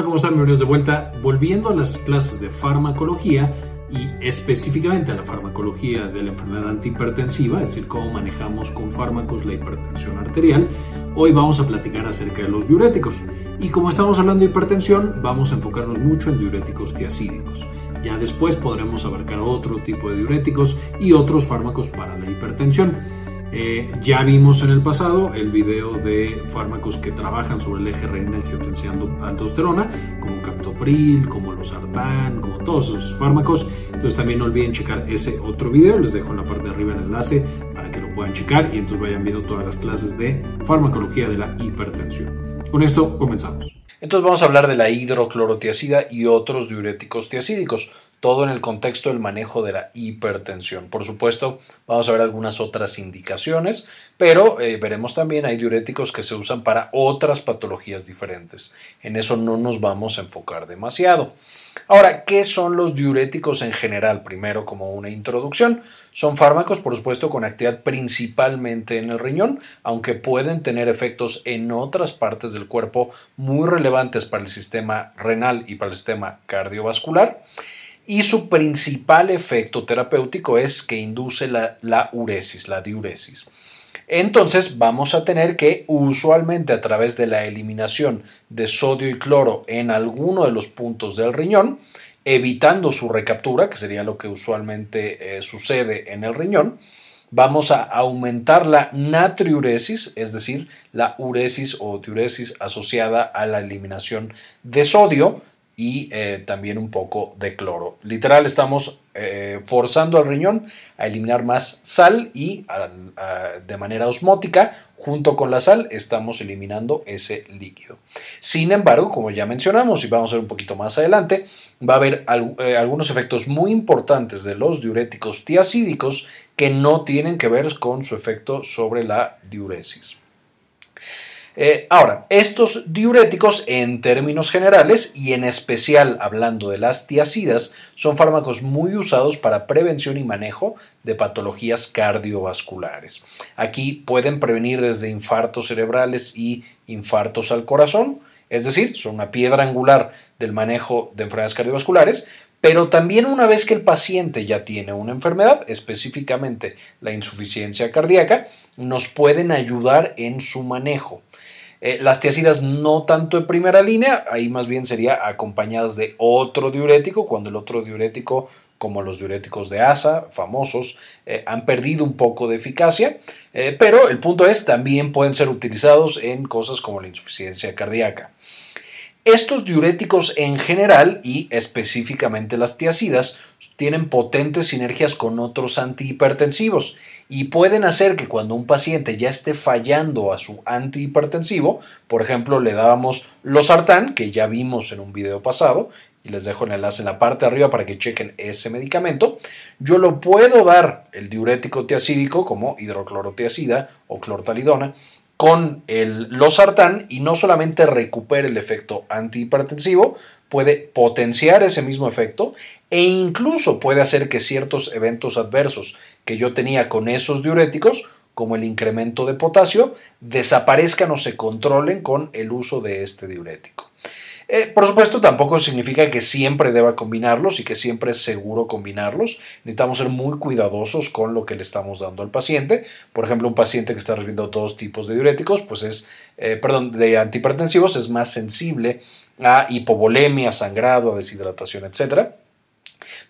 Hola, ¿cómo están? Bienvenidos de vuelta. Volviendo a las clases de farmacología y específicamente a la farmacología de la enfermedad antihipertensiva, es decir, cómo manejamos con fármacos la hipertensión arterial, hoy vamos a platicar acerca de los diuréticos. Y como estamos hablando de hipertensión, vamos a enfocarnos mucho en diuréticos tiacídicos. Ya después podremos abarcar otro tipo de diuréticos y otros fármacos para la hipertensión. Eh, ya vimos en el pasado el video de fármacos que trabajan sobre el eje renina-angiotensina-aldosterona, como captopril, como los sartán, como todos esos fármacos. Entonces también no olviden checar ese otro video, les dejo en la parte de arriba el enlace para que lo puedan checar y entonces vayan viendo todas las clases de farmacología de la hipertensión. Con esto comenzamos. Entonces vamos a hablar de la hidroclorotiacida y otros diuréticos tiacídicos todo en el contexto del manejo de la hipertensión. Por supuesto, vamos a ver algunas otras indicaciones, pero eh, veremos también hay diuréticos que se usan para otras patologías diferentes. En eso no nos vamos a enfocar demasiado. Ahora, ¿qué son los diuréticos en general? Primero, como una introducción, son fármacos, por supuesto, con actividad principalmente en el riñón, aunque pueden tener efectos en otras partes del cuerpo muy relevantes para el sistema renal y para el sistema cardiovascular y su principal efecto terapéutico es que induce la, uresis, la diuresis. Entonces vamos a tener que usualmente a través de la eliminación de sodio y cloro en alguno de los puntos del riñón, evitando su recaptura, que sería lo que usualmente eh, sucede en el riñón, vamos a aumentar la natriuresis, es decir, la uresis o diuresis asociada a la eliminación de sodio, y eh, también un poco de cloro. Literal, estamos eh, forzando al riñón a eliminar más sal y de manera osmótica, junto con la sal, estamos eliminando ese líquido. Sin embargo, como ya mencionamos y vamos a ver un poquito más adelante, va a haber eh, algunos efectos muy importantes de los diuréticos tiacídicos que no tienen que ver con su efecto sobre la diuresis. Eh, ahora, estos diuréticos en términos generales y en especial hablando de las tiacidas son fármacos muy usados para prevención y manejo de patologías cardiovasculares. Aquí pueden prevenir desde infartos cerebrales y infartos al corazón, es decir, son una piedra angular del manejo de enfermedades cardiovasculares, pero también una vez que el paciente ya tiene una enfermedad, específicamente la insuficiencia cardíaca, nos pueden ayudar en su manejo. Eh, las tiacidas no tanto de primera línea, ahí más bien sería acompañadas de otro diurético, cuando el otro diurético como los diuréticos de asa, famosos, eh, han perdido un poco de eficacia, eh, pero el punto es, también pueden ser utilizados en cosas como la insuficiencia cardíaca. Estos diuréticos en general y específicamente las tiacidas tienen potentes sinergias con otros antihipertensivos y pueden hacer que cuando un paciente ya esté fallando a su antihipertensivo, por ejemplo, le dábamos losartán, que ya vimos en un video pasado, y les dejo el enlace en la parte de arriba para que chequen ese medicamento, yo lo puedo dar el diurético tiacídico como hidroclorotiacida o clortalidona con el losartán y no solamente recupera el efecto antihipertensivo, puede potenciar ese mismo efecto e incluso puede hacer que ciertos eventos adversos que yo tenía con esos diuréticos, como el incremento de potasio, desaparezcan o se controlen con el uso de este diurético. Eh, por supuesto, tampoco significa que siempre deba combinarlos y que siempre es seguro combinarlos. Necesitamos ser muy cuidadosos con lo que le estamos dando al paciente. Por ejemplo, un paciente que está recibiendo dos tipos de diuréticos, pues es, eh, perdón, de antihipertensivos, es más sensible a hipovolemia, sangrado, a deshidratación, etc.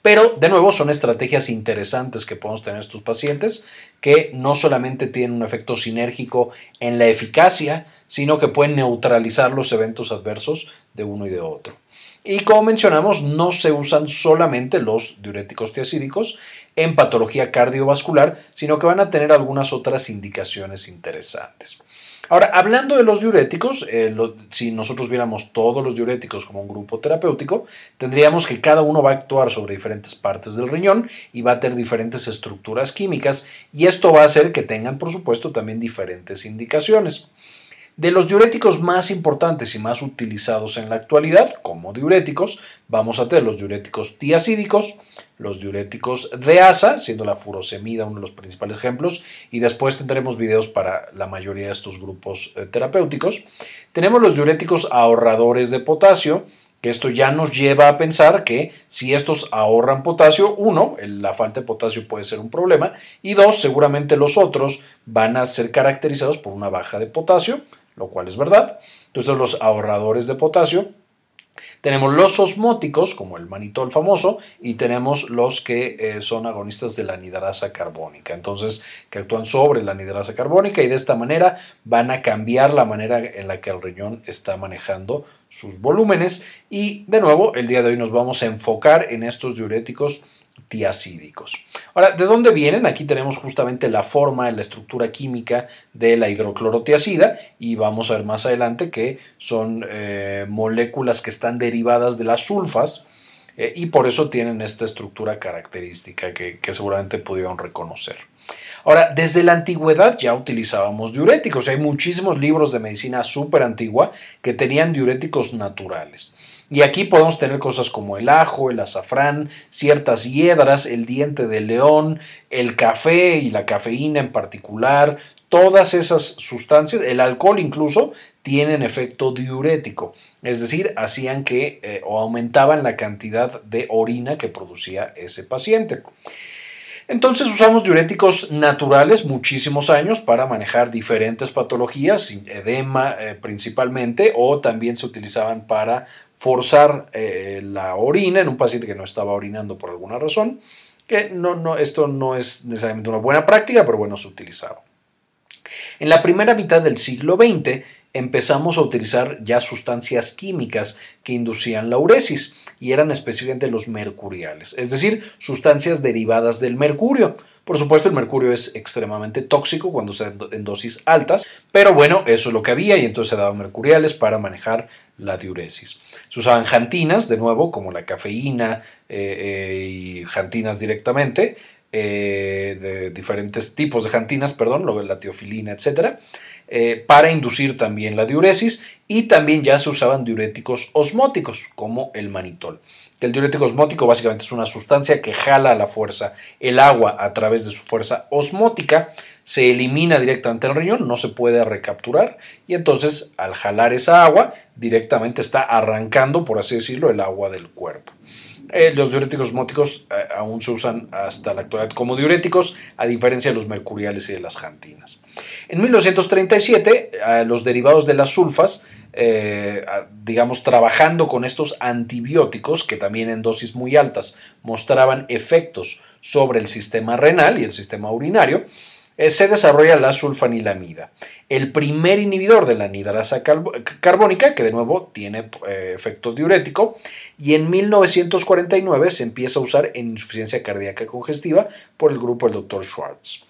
Pero, de nuevo, son estrategias interesantes que podemos tener estos pacientes que no solamente tienen un efecto sinérgico en la eficacia, sino que pueden neutralizar los eventos adversos de uno y de otro. Y como mencionamos, no se usan solamente los diuréticos tiacídicos en patología cardiovascular, sino que van a tener algunas otras indicaciones interesantes. Ahora, hablando de los diuréticos, eh, si nosotros viéramos todos los diuréticos como un grupo terapéutico, tendríamos que cada uno va a actuar sobre diferentes partes del riñón y va a tener diferentes estructuras químicas y esto va a hacer que tengan, por supuesto, también diferentes indicaciones. De los diuréticos más importantes y más utilizados en la actualidad, como diuréticos, vamos a tener los diuréticos tiacídicos, los diuréticos de asa, siendo la furosemida uno de los principales ejemplos, y después tendremos videos para la mayoría de estos grupos eh, terapéuticos. Tenemos los diuréticos ahorradores de potasio, que esto ya nos lleva a pensar que si estos ahorran potasio, uno, la falta de potasio puede ser un problema, y dos, seguramente los otros van a ser caracterizados por una baja de potasio, lo cual es verdad. Entonces los ahorradores de potasio tenemos los osmóticos, como el manitol famoso, y tenemos los que eh, son agonistas de la anidrasa carbónica. Entonces, que actúan sobre la anidrasa carbónica y de esta manera van a cambiar la manera en la que el riñón está manejando sus volúmenes. Y de nuevo, el día de hoy nos vamos a enfocar en estos diuréticos tiacídicos. Ahora, ¿de dónde vienen? Aquí tenemos justamente la forma, la estructura química de la hidroclorotiacida y vamos a ver más adelante que son eh, moléculas que están derivadas de las sulfas eh, y por eso tienen esta estructura característica que, que seguramente pudieron reconocer. Ahora, desde la antigüedad ya utilizábamos diuréticos. Hay muchísimos libros de medicina súper antigua que tenían diuréticos naturales. Y aquí podemos tener cosas como el ajo, el azafrán, ciertas hiedras, el diente de león, el café y la cafeína en particular, todas esas sustancias, el alcohol incluso, tienen efecto diurético, es decir, hacían que eh, o aumentaban la cantidad de orina que producía ese paciente. Entonces usamos diuréticos naturales muchísimos años para manejar diferentes patologías, edema eh, principalmente, o también se utilizaban para forzar eh, la orina en un paciente que no estaba orinando por alguna razón, que no, no, esto no es necesariamente una buena práctica, pero bueno, se utilizaba. En la primera mitad del siglo XX empezamos a utilizar ya sustancias químicas que inducían la uresis y eran específicamente los mercuriales, es decir, sustancias derivadas del mercurio. Por supuesto, el mercurio es extremadamente tóxico cuando se en dosis altas, pero bueno, eso es lo que había y entonces se daban mercuriales para manejar la diuresis. Se usaban jantinas, de nuevo, como la cafeína eh, eh, y jantinas directamente, eh, de diferentes tipos de jantinas, perdón, de la teofilina, etcétera, para inducir también la diuresis y también ya se usaban diuréticos osmóticos como el manitol. El diurético osmótico básicamente es una sustancia que jala la fuerza el agua a través de su fuerza osmótica, se elimina directamente el riñón, no se puede recapturar y entonces al jalar esa agua directamente está arrancando, por así decirlo, el agua del cuerpo. Eh, los diuréticos osmóticos eh, aún se usan hasta la actualidad como diuréticos, a diferencia de los mercuriales y de las jantinas. En 1937, eh, los derivados de las sulfas digamos, trabajando con estos antibióticos, que también en dosis muy altas mostraban efectos sobre el sistema renal y el sistema urinario, eh, se desarrolla la sulfanilamida, el primer inhibidor de la anidrasa carbónica, que de nuevo tiene eh, efecto diurético, y en 1949 se empieza a usar en insuficiencia cardíaca congestiva por el grupo del Dr. Schwartz.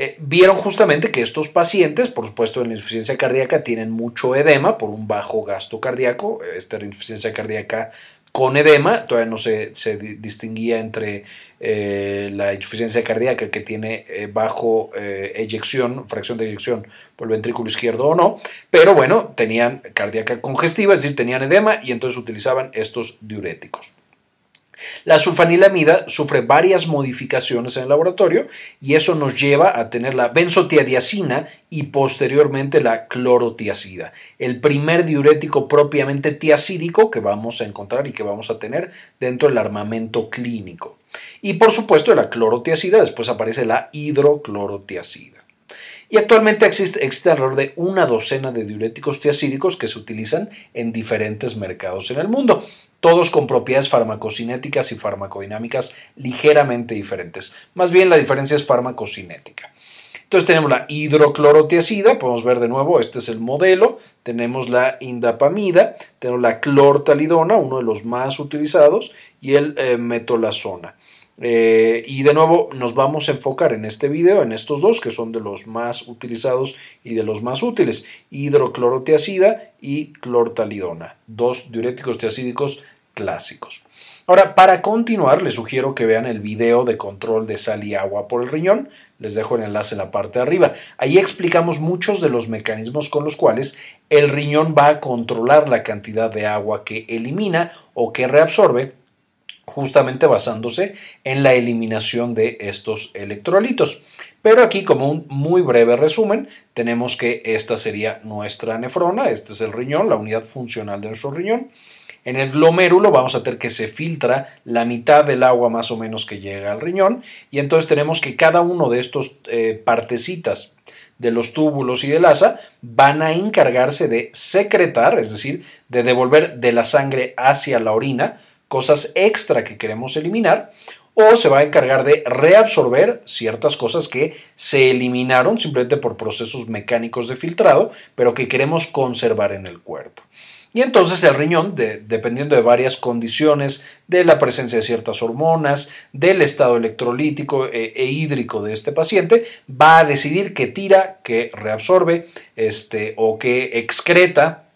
Eh, vieron justamente que estos pacientes, por supuesto en la insuficiencia cardíaca, tienen mucho edema por un bajo gasto cardíaco. Esta insuficiencia cardíaca con edema, todavía no se, distinguía entre eh, la insuficiencia cardíaca que tiene eh, bajo eh, eyección, fracción de eyección por el ventrículo izquierdo o no, pero bueno, tenían cardíaca congestiva, es decir, tenían edema y entonces utilizaban estos diuréticos. La sulfanilamida sufre varias modificaciones en el laboratorio y eso nos lleva a tener la benzotiadiacina y posteriormente la clorotiacida, el primer diurético propiamente tiacídico que vamos a encontrar y que vamos a tener dentro del armamento clínico. Y por supuesto, la clorotiacida después aparece la hidroclorotiacida. Y actualmente existe, existe, alrededor de una docena de diuréticos tiacídicos que se utilizan en diferentes mercados en el mundo todos con propiedades farmacocinéticas y farmacodinámicas ligeramente diferentes. Más bien la diferencia es farmacocinética. Entonces tenemos la hidroclorotiacida, podemos ver de nuevo, este es el modelo, tenemos la indapamida, tenemos la clortalidona, uno de los más utilizados, y el eh, metolazona. Eh, y de nuevo nos vamos a enfocar en este video en estos dos que son de los más utilizados y de los más útiles, hidroclorotiacida y clortalidona, dos diuréticos tiacídicos clásicos. Ahora, para continuar, les sugiero que vean el video de control de sal y agua por el riñón. Les dejo el enlace en la parte de arriba. Ahí explicamos muchos de los mecanismos con los cuales el riñón va a controlar la cantidad de agua que elimina o que reabsorbe justamente basándose en la eliminación de estos electrolitos. Pero aquí, como un muy breve resumen, tenemos que esta sería nuestra nefrona, este es el riñón, la unidad funcional de nuestro riñón. En el glomérulo vamos a tener que se filtra la mitad del agua más o menos que llega al riñón y entonces tenemos que cada uno de estos eh, partecitas de los túbulos y del asa van a encargarse de secretar, es decir, de devolver de la sangre hacia la orina cosas extra que queremos eliminar o se va a encargar de reabsorber ciertas cosas que se eliminaron simplemente por procesos mecánicos de filtrado, pero que queremos conservar en el cuerpo. Y entonces el riñón, dependiendo de varias condiciones, de la presencia de ciertas hormonas, del estado electrolítico e, e, hídrico de este paciente, va a decidir qué tira, qué reabsorbe este, o qué excreta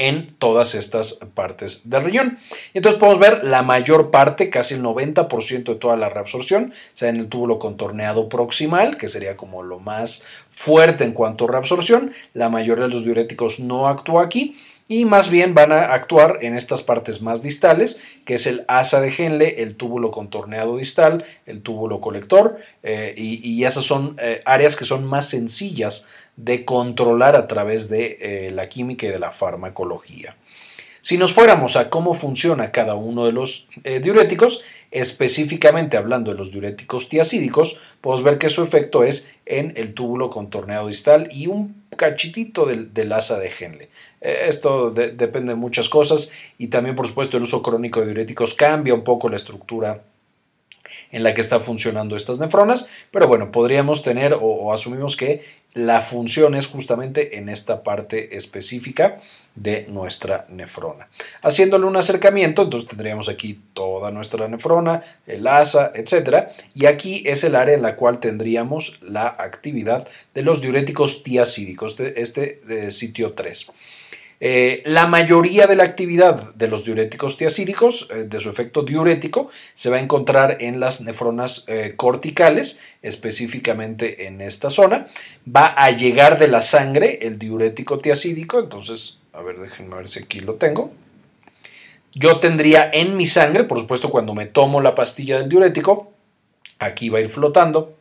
en todas estas partes del riñón. Entonces podemos ver la mayor parte, casi el 90% de toda la reabsorción, sea en el túbulo contorneado proximal, que sería como lo más fuerte en cuanto a reabsorción. La mayoría de los diuréticos no actúa aquí y más bien van a actuar en estas partes más distales, que es el asa de Henle, el túbulo contorneado distal, el túbulo colector, eh, y, esas son eh, áreas que son más sencillas de controlar a través de eh, la química y de la farmacología. Si nos fuéramos a cómo funciona cada uno de los eh, diuréticos, específicamente hablando de los diuréticos tiacídicos, podemos ver que su efecto es en el túbulo contorneado distal y un cachitito del, asa de Henle. Eh, esto depende de muchas cosas y también, por supuesto, el uso crónico de diuréticos cambia un poco la estructura en la que están funcionando estas nefronas, pero bueno, podríamos tener o, asumimos que la función es justamente en esta parte específica de nuestra nefrona. Haciéndole un acercamiento, entonces tendríamos aquí toda nuestra nefrona, el asa, etcétera, y aquí es el área en la cual tendríamos la actividad de los diuréticos tiacídicos, este, este eh, sitio 3. Eh, la mayoría de la actividad de los diuréticos tiacídicos, eh, de su efecto diurético, se va a encontrar en las nefronas eh, corticales, específicamente en esta zona. Va a llegar de la sangre el diurético tiacídico, entonces, a ver, déjenme ver si aquí lo tengo. Yo tendría en mi sangre, por supuesto, cuando me tomo la pastilla del diurético, aquí va a ir flotando,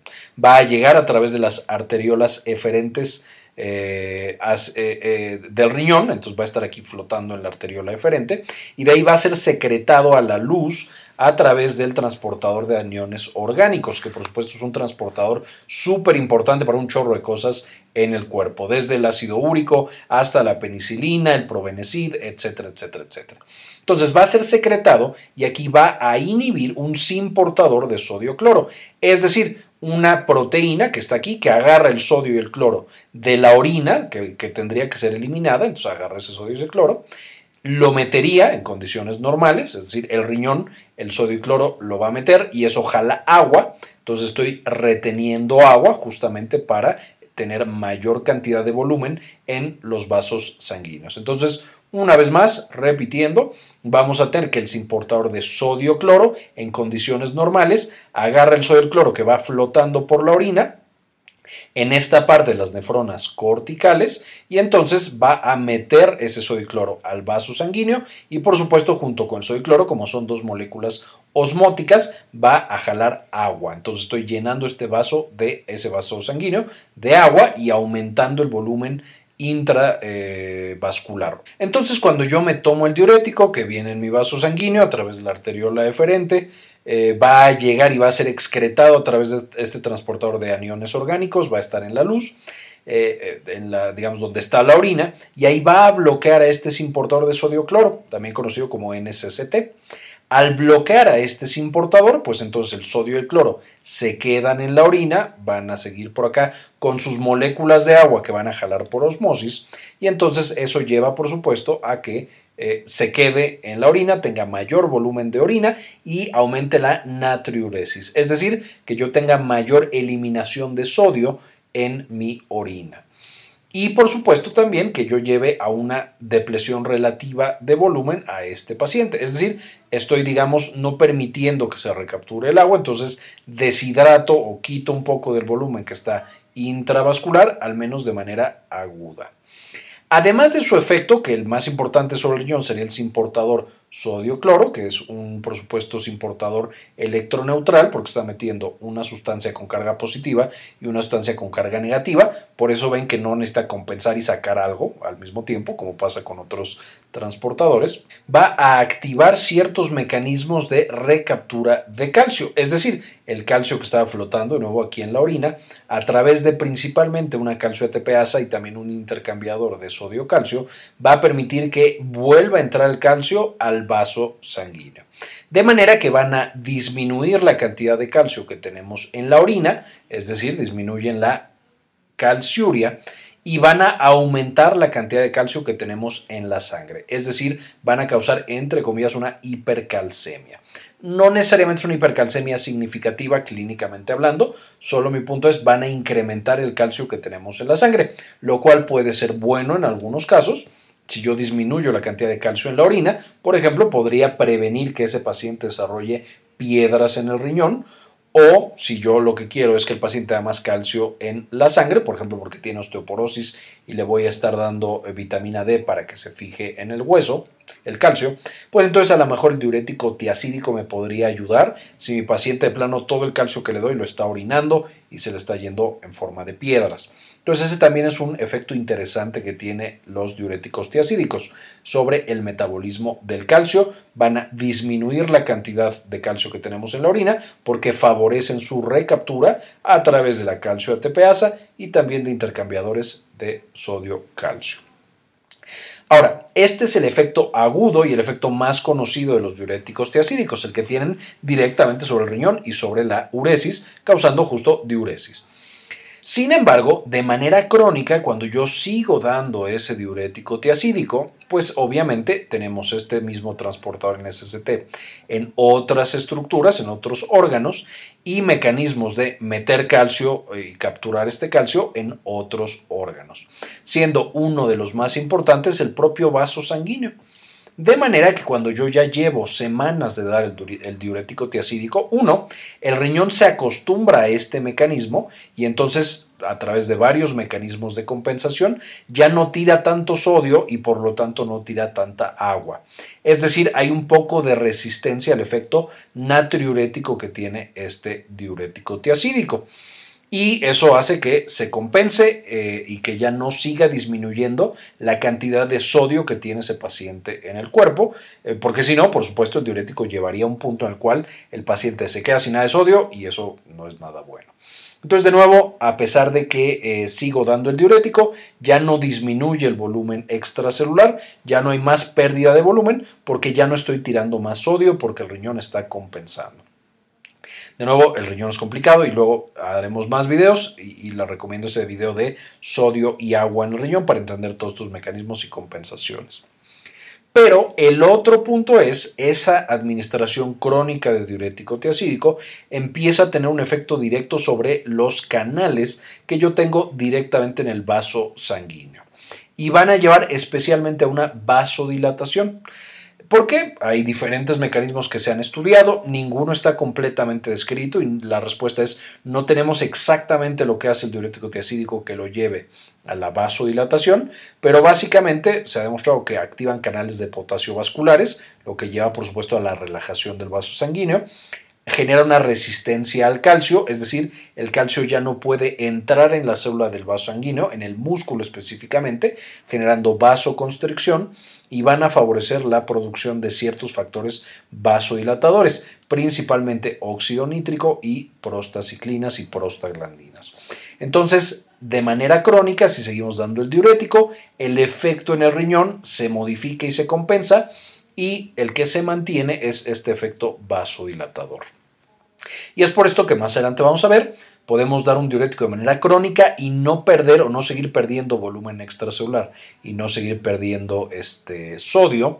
va a llegar a través de las arteriolas eferentes eh, eh, eh, del riñón, entonces va a estar aquí flotando en la arteriola eferente, y de ahí va a ser secretado a la luz a través del transportador de aniones orgánicos, que por supuesto es un transportador súper importante para un chorro de cosas en el cuerpo, desde el ácido úrico hasta la penicilina, el provenecid, etcétera, etcétera, etcétera. Entonces va a ser secretado y aquí va a inhibir un sin portador de sodio cloro, es decir, una proteína que está aquí, que agarra el sodio y el cloro de la orina, que, tendría que ser eliminada, entonces agarra ese sodio y ese cloro, lo metería en condiciones normales, es decir, el riñón, el sodio y cloro lo va a meter y eso jala agua, entonces estoy reteniendo agua justamente para tener mayor cantidad de volumen en los vasos sanguíneos. Entonces, una vez más, repitiendo, vamos a tener que el importador de sodio-cloro en condiciones normales agarra el sodio-cloro que va flotando por la orina en esta parte de las nefronas corticales y entonces va a meter ese sodio-cloro al vaso sanguíneo y por supuesto junto con el sodio-cloro como son dos moléculas osmóticas va a jalar agua. Entonces estoy llenando este vaso de ese vaso sanguíneo de agua y aumentando el volumen intravascular. Entonces, cuando yo me tomo el diurético que viene en mi vaso sanguíneo a través de la arteriola deferente, eh, va a llegar y va a ser excretado a través de este transportador de aniones orgánicos, va a estar en la luz, eh, eh, en la, digamos, donde está la orina, y ahí va a bloquear a este importador de sodio cloro, también conocido como NSST. Al bloquear a este importador, pues entonces el sodio y el cloro se quedan en la orina, van a seguir por acá con sus moléculas de agua que van a jalar por osmosis y entonces eso lleva por supuesto a que eh, se quede en la orina, tenga mayor volumen de orina y aumente la natriuresis, es decir, que yo tenga mayor eliminación de sodio en mi orina. Y por supuesto también que yo lleve a una depresión relativa de volumen a este paciente. Es decir, estoy, digamos, no permitiendo que se recapture el agua, entonces deshidrato o quito un poco del volumen que está intravascular, al menos de manera aguda. Además de su efecto, que el más importante sobre el riñón sería el simportador sodio-cloro, que es un, por supuesto, importador electroneutral, porque está metiendo una sustancia con carga positiva y una sustancia con carga negativa. Por eso ven que no necesita compensar y sacar algo al mismo tiempo, como pasa con otros transportadores. Va a activar ciertos mecanismos de recaptura de calcio, es decir, el calcio que estaba flotando de nuevo aquí en la orina, a través de principalmente una calcio ATPasa y también un intercambiador de sodio-calcio, va a permitir que vuelva a entrar el calcio al vaso sanguíneo. De manera que van a disminuir la cantidad de calcio que tenemos en la orina, es decir, disminuyen la calciuria y van a aumentar la cantidad de calcio que tenemos en la sangre, es decir, van a causar entre comillas una hipercalcemia. No necesariamente es una hipercalcemia significativa clínicamente hablando, solo mi punto es van a incrementar el calcio que tenemos en la sangre, lo cual puede ser bueno en algunos casos, si yo disminuyo la cantidad de calcio en la orina, por ejemplo, podría prevenir que ese paciente desarrolle piedras en el riñón, o si yo lo que quiero es que el paciente tenga más calcio en la sangre, por ejemplo, porque tiene osteoporosis y le voy a estar dando eh, vitamina D para que se fije en el hueso, el calcio, pues entonces a lo mejor el diurético tiacídico me podría ayudar si mi paciente de plano todo el calcio que le doy lo está orinando y se le está yendo en forma de piedras. Entonces ese también es un efecto interesante que tiene los diuréticos tiacídicos sobre el metabolismo del calcio. Van a disminuir la cantidad de calcio que tenemos en la orina porque favorecen su recaptura a través de la calcio ATPasa y también de intercambiadores de sodio-calcio. Ahora, este es el efecto agudo y el efecto más conocido de los diuréticos tiacídicos, el que tienen directamente sobre el riñón y sobre la uresis, causando justo diuresis. Sin embargo, de manera crónica, cuando yo sigo dando ese diurético tiacídico, pues obviamente tenemos este mismo transportador en SST en otras estructuras, en otros órganos y mecanismos de meter calcio y capturar este calcio en otros órganos, siendo uno de los más importantes el propio vaso sanguíneo. De manera que cuando yo ya llevo semanas de dar el, diurético tiacídico, uno, el riñón se acostumbra a este mecanismo y entonces a través de varios mecanismos de compensación ya no tira tanto sodio y por lo tanto no tira tanta agua. Es decir, hay un poco de resistencia al efecto natriurético que tiene este diurético tiacídico y eso hace que se compense eh, y que ya no siga disminuyendo la cantidad de sodio que tiene ese paciente en el cuerpo, eh, porque si no, por supuesto, el diurético llevaría a un punto en el cual el paciente se queda sin nada de sodio y eso no es nada bueno. Entonces, de nuevo, a pesar de que eh, sigo dando el diurético, ya no disminuye el volumen extracelular, ya no hay más pérdida de volumen porque ya no estoy tirando más sodio porque el riñón está compensando. De nuevo, el riñón es complicado y luego haremos más videos y, les recomiendo ese video de sodio y agua en el riñón para entender todos estos mecanismos y compensaciones. Pero el otro punto es esa administración crónica de diurético tiacídico empieza a tener un efecto directo sobre los canales que yo tengo directamente en el vaso sanguíneo y van a llevar especialmente a una vasodilatación. ¿Por qué? Hay diferentes mecanismos que se han estudiado, ninguno está completamente descrito y la respuesta es no tenemos exactamente lo que hace el diurético tiacídico que lo lleve a la vasodilatación, pero básicamente se ha demostrado que activan canales de potasio vasculares, lo que lleva por supuesto a la relajación del vaso sanguíneo, genera una resistencia al calcio, es decir, el calcio ya no puede entrar en la célula del vaso sanguíneo, en el músculo específicamente, generando vasoconstricción y van a favorecer la producción de ciertos factores vasodilatadores, principalmente óxido nítrico y prostaciclinas y prostaglandinas. Entonces, de manera crónica, si seguimos dando el diurético, el efecto en el riñón se modifica y se compensa y el que se mantiene es este efecto vasodilatador. Y es por esto que más adelante vamos a ver podemos dar un diurético de manera crónica y no perder o no seguir perdiendo volumen extracelular y no seguir perdiendo este sodio,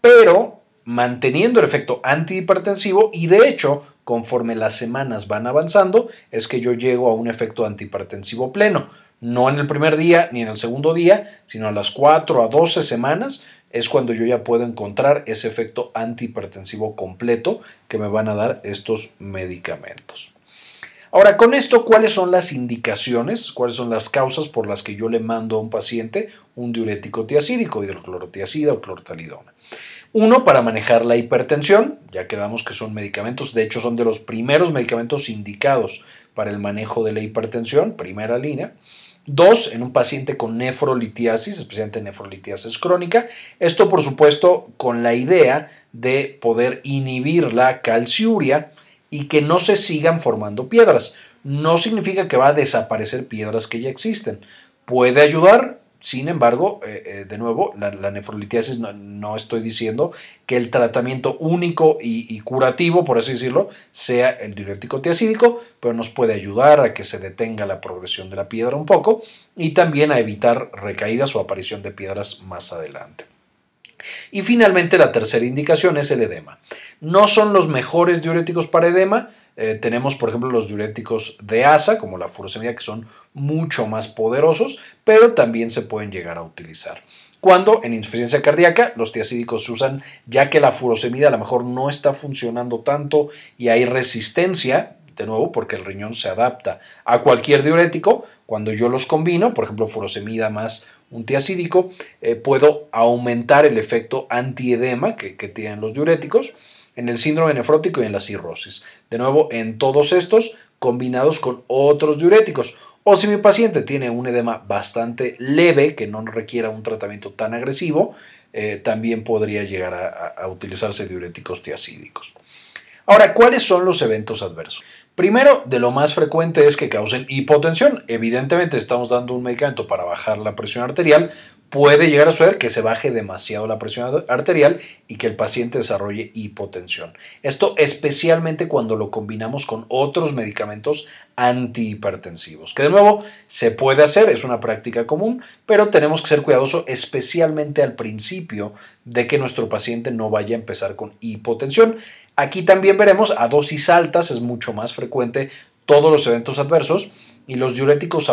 pero manteniendo el efecto antihipertensivo y de hecho conforme las semanas van avanzando es que yo llego a un efecto antihipertensivo pleno. No en el primer día ni en el segundo día, sino a las 4 a 12 semanas es cuando yo ya puedo encontrar ese efecto antihipertensivo completo que me van a dar estos medicamentos. Ahora, con esto, ¿cuáles son las indicaciones? ¿Cuáles son las causas por las que yo le mando a un paciente un diurético tiacídico, hidroclorotiacida o clortalidona? Uno, para manejar la hipertensión, ya quedamos que son medicamentos, de hecho son de los primeros medicamentos indicados para el manejo de la hipertensión, primera línea. Dos, en un paciente con nefrolitiasis, especialmente nefrolitiasis crónica. Esto, por supuesto, con la idea de poder inhibir la calciuria y que no se sigan formando piedras. No significa que va a desaparecer piedras que ya existen. Puede ayudar, sin embargo, eh, eh, de nuevo, la, nefrolitiasis no, estoy diciendo que el tratamiento único y, curativo, por así decirlo, sea el diurético tiacídico, pero nos puede ayudar a que se detenga la progresión de la piedra un poco y también a evitar recaídas o aparición de piedras más adelante. Y finalmente la tercera indicación es el edema. No son los mejores diuréticos para edema, eh, tenemos, por ejemplo, los diuréticos de asa, como la furosemida, que son mucho más poderosos, pero también se pueden llegar a utilizar. Cuando en insuficiencia cardíaca los tiacídicos se usan ya que la furosemida a lo mejor no está funcionando tanto y hay resistencia, de nuevo, porque el riñón se adapta a cualquier diurético, cuando yo los combino, por ejemplo, furosemida más un tiacídico, eh, puedo aumentar el efecto antiedema que tienen los diuréticos en el síndrome nefrótico y en la cirrosis. De nuevo, en todos estos combinados con otros diuréticos. O si mi paciente tiene un edema bastante leve, que no requiera un tratamiento tan agresivo, eh, también podría llegar a, a utilizarse diuréticos tiacídicos. Ahora, ¿cuáles son los eventos adversos? Primero, de lo más frecuente es que causen hipotensión. Evidentemente, estamos dando un medicamento para bajar la presión arterial, puede llegar a suceder que se baje demasiado la presión arterial y que el paciente desarrolle hipotensión. Esto especialmente cuando lo combinamos con otros medicamentos antihipertensivos, que de nuevo se puede hacer, es una práctica común, pero tenemos que ser cuidadosos especialmente al principio de que nuestro paciente no vaya a empezar con hipotensión. Aquí también veremos a dosis altas es mucho más frecuente todos los eventos adversos y los diuréticos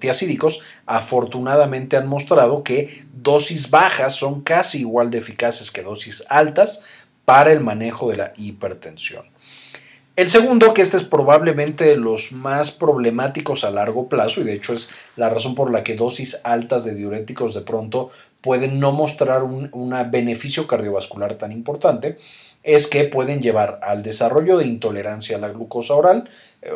tiacídicos afortunadamente han mostrado que dosis bajas son casi igual de eficaces que dosis altas para el manejo de la hipertensión. El segundo, que este es probablemente de los más problemáticos a largo plazo y de hecho es la razón por la que dosis altas de diuréticos de pronto pueden no mostrar un beneficio cardiovascular tan importante, es que pueden llevar al desarrollo de intolerancia a la glucosa oral,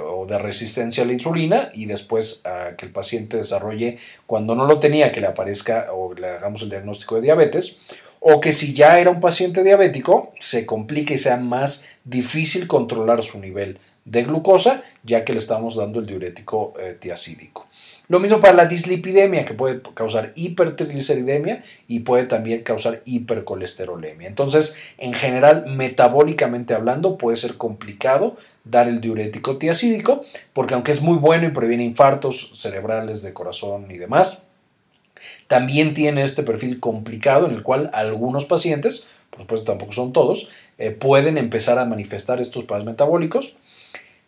o de resistencia a la insulina y después a que el paciente desarrolle, cuando no lo tenía, que le aparezca o le hagamos el diagnóstico de diabetes, o que si ya era un paciente diabético, se complique y sea más difícil controlar su nivel de glucosa, ya que le estamos dando el diurético eh, tiacídico. Lo mismo para la dislipidemia, que puede causar hipertrigliceridemia y puede también causar hipercolesterolemia. Entonces, en general, metabólicamente hablando, puede ser complicado dar el diurético tiacídico, porque aunque es muy bueno y previene infartos cerebrales de corazón y demás, también tiene este perfil complicado en el cual algunos pacientes, por supuesto tampoco son todos, eh, pueden empezar a manifestar estos problemas metabólicos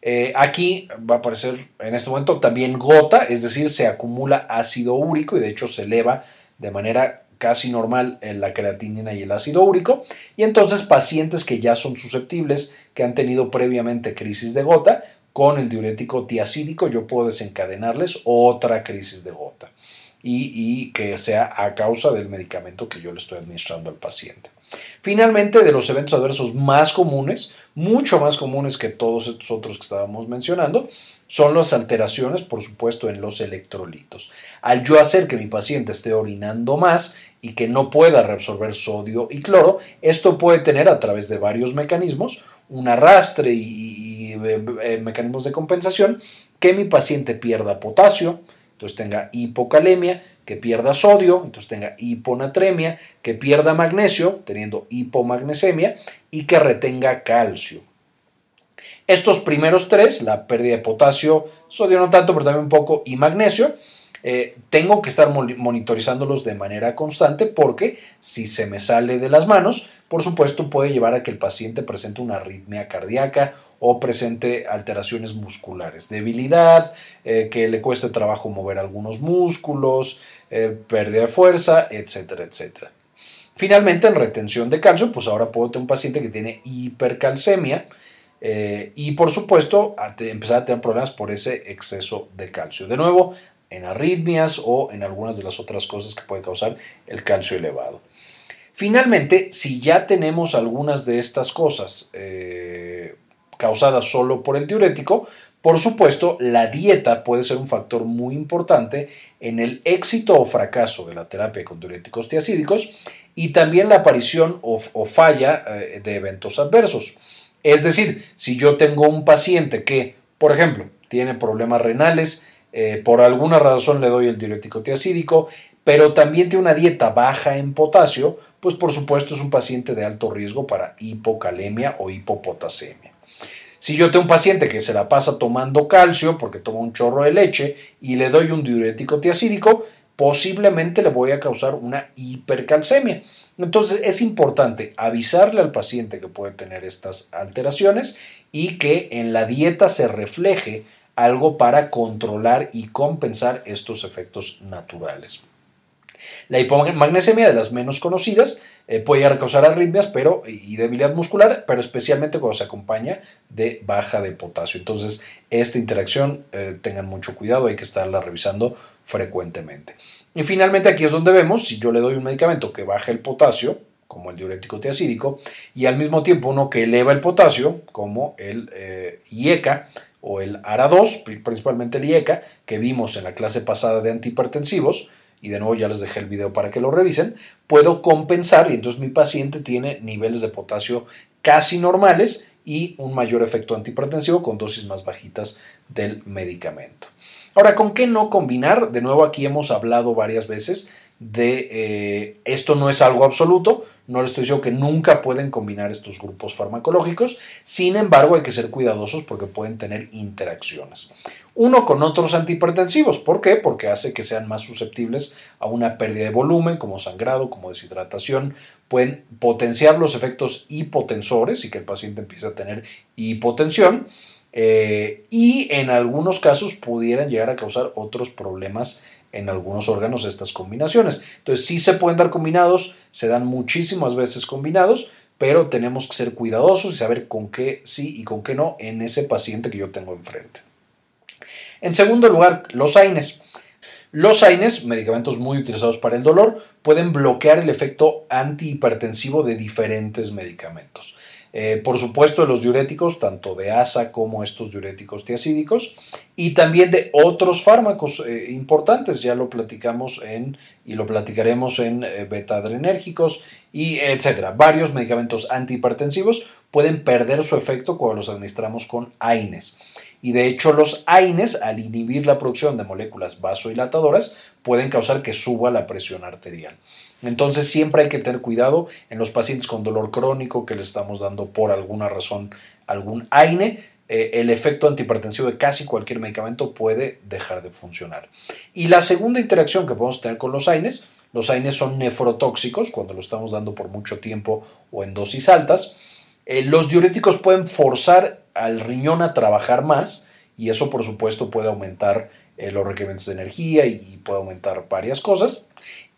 eh, aquí va a aparecer en este momento también gota, es decir, se acumula ácido úrico y de hecho se eleva de manera casi normal la creatinina y el ácido úrico. Y entonces pacientes que ya son susceptibles, que han tenido previamente crisis de gota, con el diurético tiacídico yo puedo desencadenarles otra crisis de gota y, que sea a causa del medicamento que yo le estoy administrando al paciente. Finalmente, de los eventos adversos más comunes, mucho más comunes que todos estos otros que estábamos mencionando, son las alteraciones, por supuesto, en los electrolitos. Al yo hacer que mi paciente esté orinando más y que no pueda reabsorber sodio y cloro, esto puede tener a través de varios mecanismos, un arrastre y, eh, eh, mecanismos de compensación, que mi paciente pierda potasio, entonces tenga hipocalemia, que pierda sodio, entonces tenga hiponatremia, que pierda magnesio, teniendo hipomagnesemia, y que retenga calcio. Estos primeros tres, la pérdida de potasio, sodio no tanto, pero también un poco, y magnesio, eh, tengo que estar monitorizándolos de manera constante porque si se me sale de las manos, por supuesto puede llevar a que el paciente presente una arritmia cardíaca o presente alteraciones musculares, debilidad, eh, que le cueste trabajo mover algunos músculos, eh, pérdida de fuerza, etcétera, etcétera. Finalmente, en retención de calcio, pues ahora puedo tener un paciente que tiene hipercalcemia y por supuesto empezar a tener problemas por ese exceso de calcio. De nuevo, en arritmias o en algunas de las otras cosas que puede causar el calcio elevado. Finalmente, si ya tenemos algunas de estas cosas eh, causadas solo por el diurético, por supuesto, la dieta puede ser un factor muy importante en el éxito o fracaso de la terapia con diuréticos tiacídicos y también la aparición o, falla eh, de eventos adversos. Es decir, si yo tengo un paciente que, por ejemplo, tiene problemas renales, eh, por alguna razón le doy el diurético tiacídico, pero también tiene una dieta baja en potasio, pues por supuesto es un paciente de alto riesgo para hipocalemia o hipopotasemia. Si yo tengo un paciente que se la pasa tomando calcio porque toma un chorro de leche y le doy un diurético tiacídico, posiblemente le voy a causar una hipercalcemia. Entonces es importante avisarle al paciente que puede tener estas alteraciones y que en la dieta se refleje algo para controlar y compensar estos efectos naturales. La hipomagnesemia, de las menos conocidas, eh, puede llegar a causar arritmias pero, y debilidad muscular, pero especialmente cuando se acompaña de baja de potasio. Entonces, esta interacción, eh, tengan mucho cuidado, hay que estarla revisando frecuentemente. Y finalmente, aquí es donde vemos, si yo le doy un medicamento que baja el potasio, como el diurético tiacídico, y al mismo tiempo uno que eleva el potasio, como el eh, IECA o el ARA2, principalmente el IECA, que vimos en la clase pasada de antihipertensivos, y de nuevo ya les dejé el video para que lo revisen, puedo compensar y entonces mi paciente tiene niveles de potasio casi normales y un mayor efecto antihipertensivo con dosis más bajitas del medicamento. Ahora, ¿con qué no combinar? De nuevo aquí hemos hablado varias veces de eh, esto no es algo absoluto, no les estoy diciendo que nunca pueden combinar estos grupos farmacológicos, sin embargo hay que ser cuidadosos porque pueden tener interacciones. Uno con otros antihipertensivos, ¿por qué? Porque hace que sean más susceptibles a una pérdida de volumen, como sangrado, como deshidratación, pueden potenciar los efectos hipotensores y que el paciente empiece a tener hipotensión. Eh, y en algunos casos pudieran llegar a causar otros problemas en algunos órganos estas combinaciones. Entonces sí se pueden dar combinados, se dan muchísimas veces combinados, pero tenemos que ser cuidadosos y saber con qué sí y con qué no en ese paciente que yo tengo enfrente. En segundo lugar, los AINES. Los AINES, medicamentos muy utilizados para el dolor, pueden bloquear el efecto antihipertensivo de diferentes medicamentos. Eh, por supuesto, de los diuréticos, tanto de ASA como estos diuréticos tiacídicos, y también de otros fármacos eh, importantes, ya lo platicamos en y lo platicaremos en eh, beta-adrenérgicos y etcétera. Varios medicamentos antihipertensivos pueden perder su efecto cuando los administramos con AINES. Y de hecho, los AINES, al inhibir la producción de moléculas vasodilatadoras, pueden causar que suba la presión arterial. Entonces siempre hay que tener cuidado en los pacientes con dolor crónico que le estamos dando por alguna razón algún AINE. Eh, el efecto antihipertensivo de casi cualquier medicamento puede dejar de funcionar. Y la segunda interacción que podemos tener con los AINES, los AINES son nefrotóxicos cuando lo estamos dando por mucho tiempo o en dosis altas. Eh, los diuréticos pueden forzar al riñón a trabajar más y eso por supuesto puede aumentar eh, los requerimientos de energía y puede aumentar varias cosas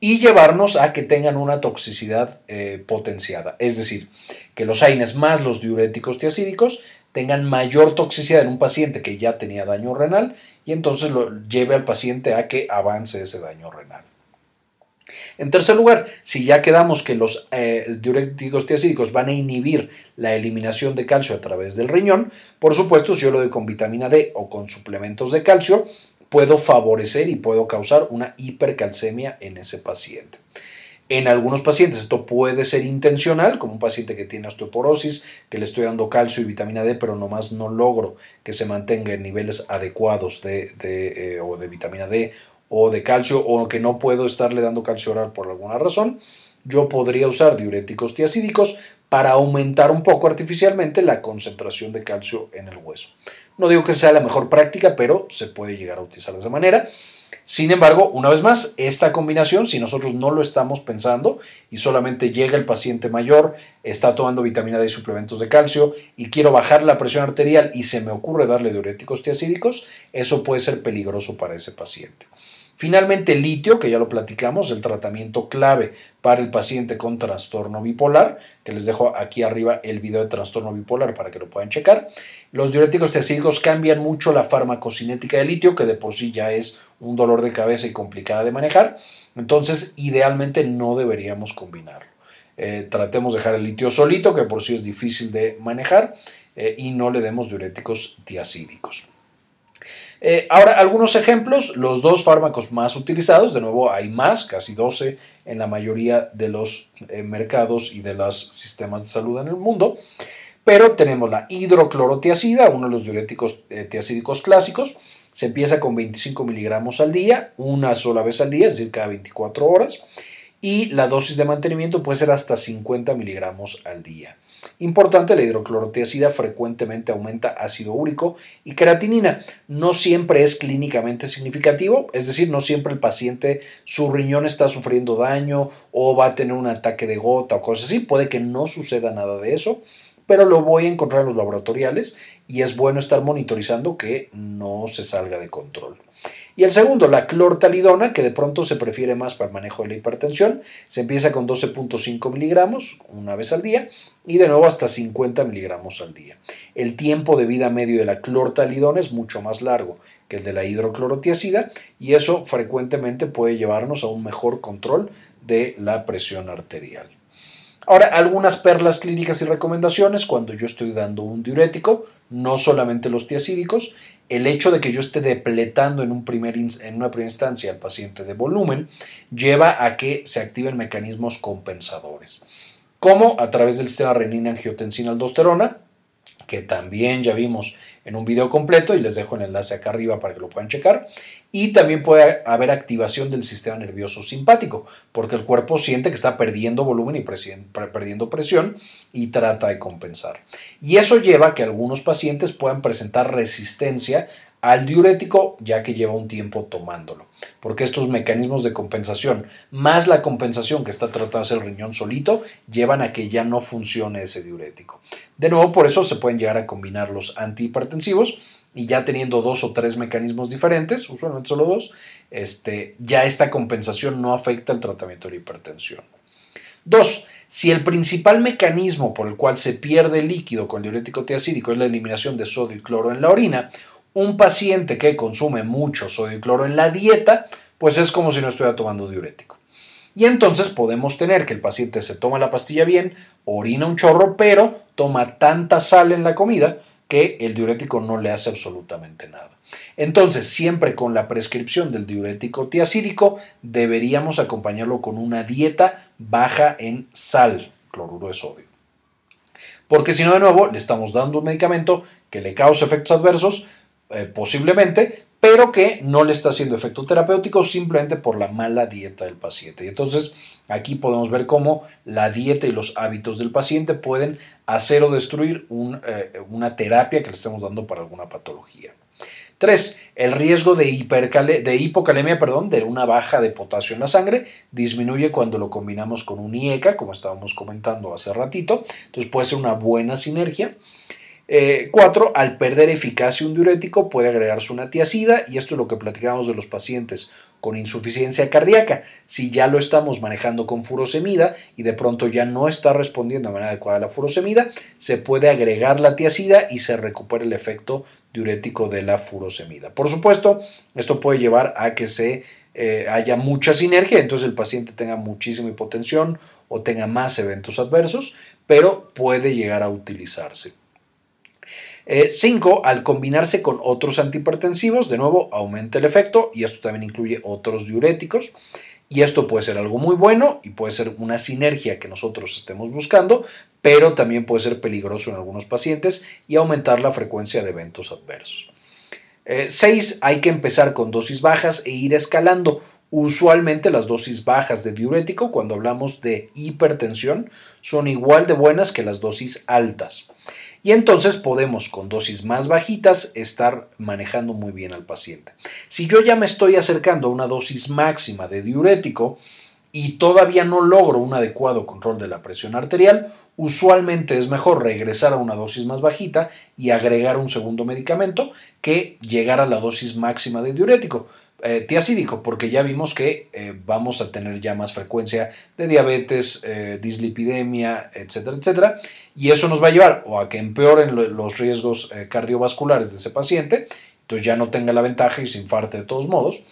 y llevarnos a que tengan una toxicidad eh, potenciada. Es decir, que los AINES más los diuréticos tiacídicos tengan mayor toxicidad en un paciente que ya tenía daño renal y entonces lo lleve al paciente a que avance ese daño renal. En tercer lugar, si ya quedamos que los eh, diuréticos tiacídicos van a inhibir la eliminación de calcio a través del riñón, por supuesto, si yo lo doy con vitamina D o con suplementos de calcio, puedo favorecer y puedo causar una hipercalcemia en ese paciente. En algunos pacientes esto puede ser intencional, como un paciente que tiene osteoporosis, que le estoy dando calcio y vitamina D, pero nomás no logro que se mantenga en niveles adecuados de, de, eh, o de vitamina D o de calcio, o que no puedo estarle dando calcio oral por alguna razón. Yo podría usar diuréticos tiacídicos para aumentar un poco artificialmente la concentración de calcio en el hueso. No digo que sea la mejor práctica, pero se puede llegar a utilizar de esa manera. Sin embargo, una vez más, esta combinación, si nosotros no lo estamos pensando y solamente llega el paciente mayor, está tomando vitamina D y suplementos de calcio y quiero bajar la presión arterial y se me ocurre darle diuréticos tiacídicos, eso puede ser peligroso para ese paciente. Finalmente, el litio, que ya lo platicamos, el tratamiento clave para el paciente con trastorno bipolar, que les dejo aquí arriba el video de trastorno bipolar para que lo puedan checar. Los diuréticos tiacídicos cambian mucho la farmacocinética del litio, que de por sí ya es un dolor de cabeza y complicada de manejar. Entonces, idealmente no deberíamos combinarlo. eh, tratemos de dejar el litio solito, que por sí es difícil de manejar, eh, y no le demos diuréticos tiacídicos. Eh, ahora, algunos ejemplos, los dos fármacos más utilizados, de nuevo hay más, casi 12 en la mayoría de los mercados y de los sistemas de salud en el mundo, pero tenemos la hidroclorotiacida, uno de los diuréticos tiacídicos clásicos, se empieza con 25 miligramos al día, una sola vez al día, es decir, cada 24 horas y la dosis de mantenimiento puede ser hasta 50 miligramos al día. Importante, la hidroclorotiazida frecuentemente aumenta ácido úrico y creatinina. No siempre es clínicamente significativo, es decir, no siempre el paciente, su riñón está sufriendo daño o va a tener un ataque de gota o cosas así. Puede que no suceda nada de eso, pero lo voy a encontrar en los laboratoriales y es bueno estar monitorizando que no se salga de control. Y el segundo, la clortalidona, que de pronto se prefiere más para el manejo de la hipertensión. Se empieza con 12.5 miligramos una vez al día y de nuevo hasta 50 miligramos al día. El tiempo de vida medio de la clortalidona es mucho más largo que el de la hidroclorotiazida y eso frecuentemente puede llevarnos a un mejor control de la presión arterial. Ahora, algunas perlas clínicas y recomendaciones cuando yo estoy dando un diurético, no solamente los tiacídicos, el hecho de que yo esté depletando en, un primer, en una primera instancia al paciente de volumen lleva a que se activen mecanismos compensadores, como a través del sistema renina-angiotensina-aldosterona, que también ya vimos en un video completo y les dejo el enlace acá arriba para que lo puedan checar. Y también puede haber activación del sistema nervioso simpático, porque el cuerpo siente que está perdiendo volumen y perdiendo presión y trata de compensar. Y eso lleva a que algunos pacientes puedan presentar resistencia al diurético ya que lleva un tiempo tomándolo. Porque estos mecanismos de compensación, más la compensación que está tratando el riñón solito, llevan a que ya no funcione ese diurético. De nuevo, por eso se pueden llegar a combinar los antihipertensivos y ya teniendo dos o tres mecanismos diferentes, usualmente solo dos, este, ya esta compensación no afecta el tratamiento de la hipertensión. Dos, si el principal mecanismo por el cual se pierde líquido con el diurético tiacídico es la eliminación de sodio y cloro en la orina, un paciente que consume mucho sodio y cloro en la dieta, pues es como si no estuviera tomando diurético. Y entonces podemos tener que el paciente se toma la pastilla bien, orina un chorro, pero toma tanta sal en la comida que el diurético no le hace absolutamente nada. Entonces, siempre con la prescripción del diurético tiacídico, deberíamos acompañarlo con una dieta baja en sal, cloruro de sodio. Porque si no, de nuevo, le estamos dando un medicamento que le causa efectos adversos, eh, posiblemente, pero que no le está haciendo efecto terapéutico simplemente por la mala dieta del paciente. Y entonces aquí podemos ver cómo la dieta y los hábitos del paciente pueden hacer o destruir eh, una terapia que le estemos dando para alguna patología. 3. El riesgo de, de hipocalemia, perdón, de una baja de potasio en la sangre, disminuye cuando lo combinamos con un IECA, como estábamos comentando hace ratito. Entonces puede ser una buena sinergia. 4. Eh, al perder eficacia un diurético puede agregarse una tiacida y esto es lo que platicamos de los pacientes con insuficiencia cardíaca. Si ya lo estamos manejando con furosemida y de pronto ya no está respondiendo de manera adecuada a la furosemida, se puede agregar la tiacida y se recupera el efecto diurético de la furosemida. Por supuesto, esto puede llevar a que se eh, haya mucha sinergia, entonces el paciente tenga muchísima hipotensión o tenga más eventos adversos, pero puede llegar a utilizarse. 5. Eh, al combinarse con otros antihipertensivos, de nuevo aumenta el efecto y esto también incluye otros diuréticos. Y esto puede ser algo muy bueno y puede ser una sinergia que nosotros estemos buscando, pero también puede ser peligroso en algunos pacientes y aumentar la frecuencia de eventos adversos. 6. Eh, hay que empezar con dosis bajas e ir escalando. Usualmente las dosis bajas de diurético, cuando hablamos de hipertensión, son igual de buenas que las dosis altas. Y entonces podemos con dosis más bajitas estar manejando muy bien al paciente. Si yo ya me estoy acercando a una dosis máxima de diurético y todavía no logro un adecuado control de la presión arterial, usualmente es mejor regresar a una dosis más bajita y agregar un segundo medicamento que llegar a la dosis máxima de diurético. Eh, tiacídico, porque ya vimos que eh, vamos a tener ya más frecuencia de diabetes, eh, dislipidemia, etcétera, etcétera, y eso nos va a llevar o a que empeoren los riesgos cardiovasculares de ese paciente, entonces ya no tenga la ventaja y se infarte de todos modos,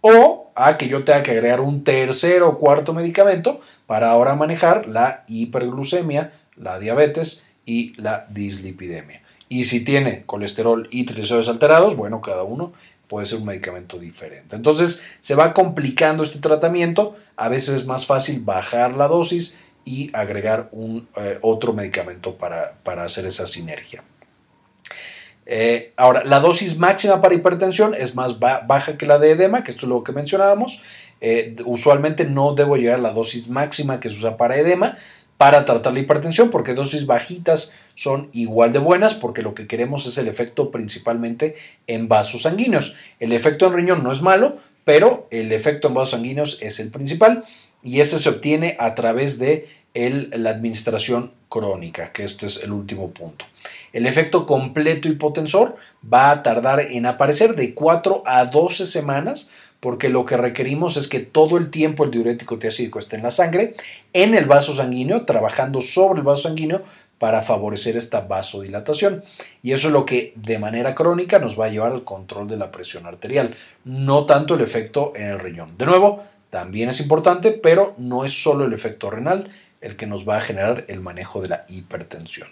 o a que yo tenga que agregar un tercer o cuarto medicamento para ahora manejar la hiperglucemia, la diabetes y la dislipidemia. Y si tiene colesterol y triglicéridos alterados, bueno, cada uno puede ser un medicamento diferente. Entonces se va complicando este tratamiento, a veces es más fácil bajar la dosis y agregar un, eh, otro medicamento para, hacer esa sinergia. Eh, ahora, la dosis máxima para hipertensión es más baja que la de edema, que esto es lo que mencionábamos. Eh, usualmente no debo llegar a la dosis máxima que se usa para edema, para tratar la hipertensión, porque dosis bajitas son igual de buenas, porque lo que queremos es el efecto principalmente en vasos sanguíneos. El efecto en riñón no es malo, pero el efecto en vasos sanguíneos es el principal y ese se obtiene a través de la administración crónica, que este es el último punto. El efecto completo hipotensor va a tardar en aparecer de 4 a 12 semanas porque lo que requerimos es que todo el tiempo el diurético tiacídico esté en la sangre, en el vaso sanguíneo, trabajando sobre el vaso sanguíneo para favorecer esta vasodilatación. Y eso es lo que de manera crónica nos va a llevar al control de la presión arterial, no tanto el efecto en el riñón. De nuevo, también es importante, pero no es solo el efecto renal el que nos va a generar el manejo de la hipertensión.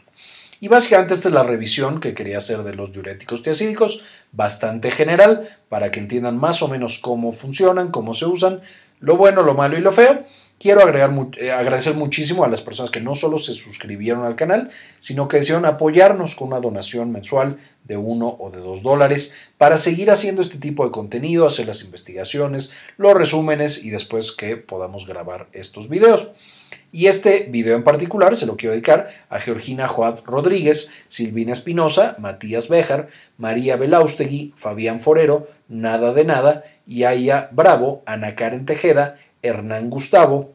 Y básicamente esta es la revisión que quería hacer de los diuréticos tiacídicos, bastante general, para que entiendan más o menos cómo funcionan, cómo se usan, lo bueno, lo malo y lo feo. Quiero agregar, eh, agradecer muchísimo a las personas que no solo se suscribieron al canal, sino que decidieron apoyarnos con una donación mensual de uno o de dos dólares para seguir haciendo este tipo de contenido, hacer las investigaciones, los resúmenes y después que podamos grabar estos videos. Y este video en particular se lo quiero dedicar a Georgina Joab Rodríguez, Silvina Espinosa, Matías Béjar, María Belaustegui, Fabián Forero, Nada de Nada, Yaya Bravo, Ana Karen Tejeda, Hernán Gustavo,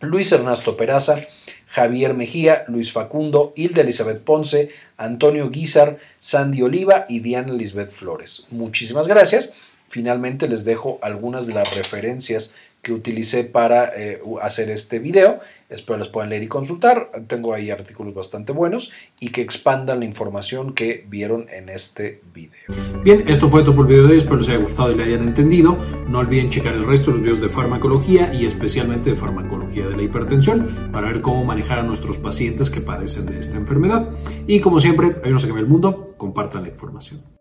Luis Ernesto Peraza, Javier Mejía, Luis Facundo, Hilda Elizabeth Ponce, Antonio Guizar, Sandy Oliva y Diana Lisbeth Flores. Muchísimas gracias. Finalmente les dejo algunas de las referencias que utilicé para eh, hacer este video. Espero los puedan leer y consultar. Tengo ahí artículos bastante buenos y que expandan la información que vieron en este video. Bien, esto fue todo por el video de hoy. Espero les haya gustado y le hayan entendido. No olviden checar el resto de los videos de farmacología y especialmente de farmacología de la hipertensión para ver cómo manejar a nuestros pacientes que padecen de esta enfermedad. Y como siempre, hay que ver el mundo, compartan la información.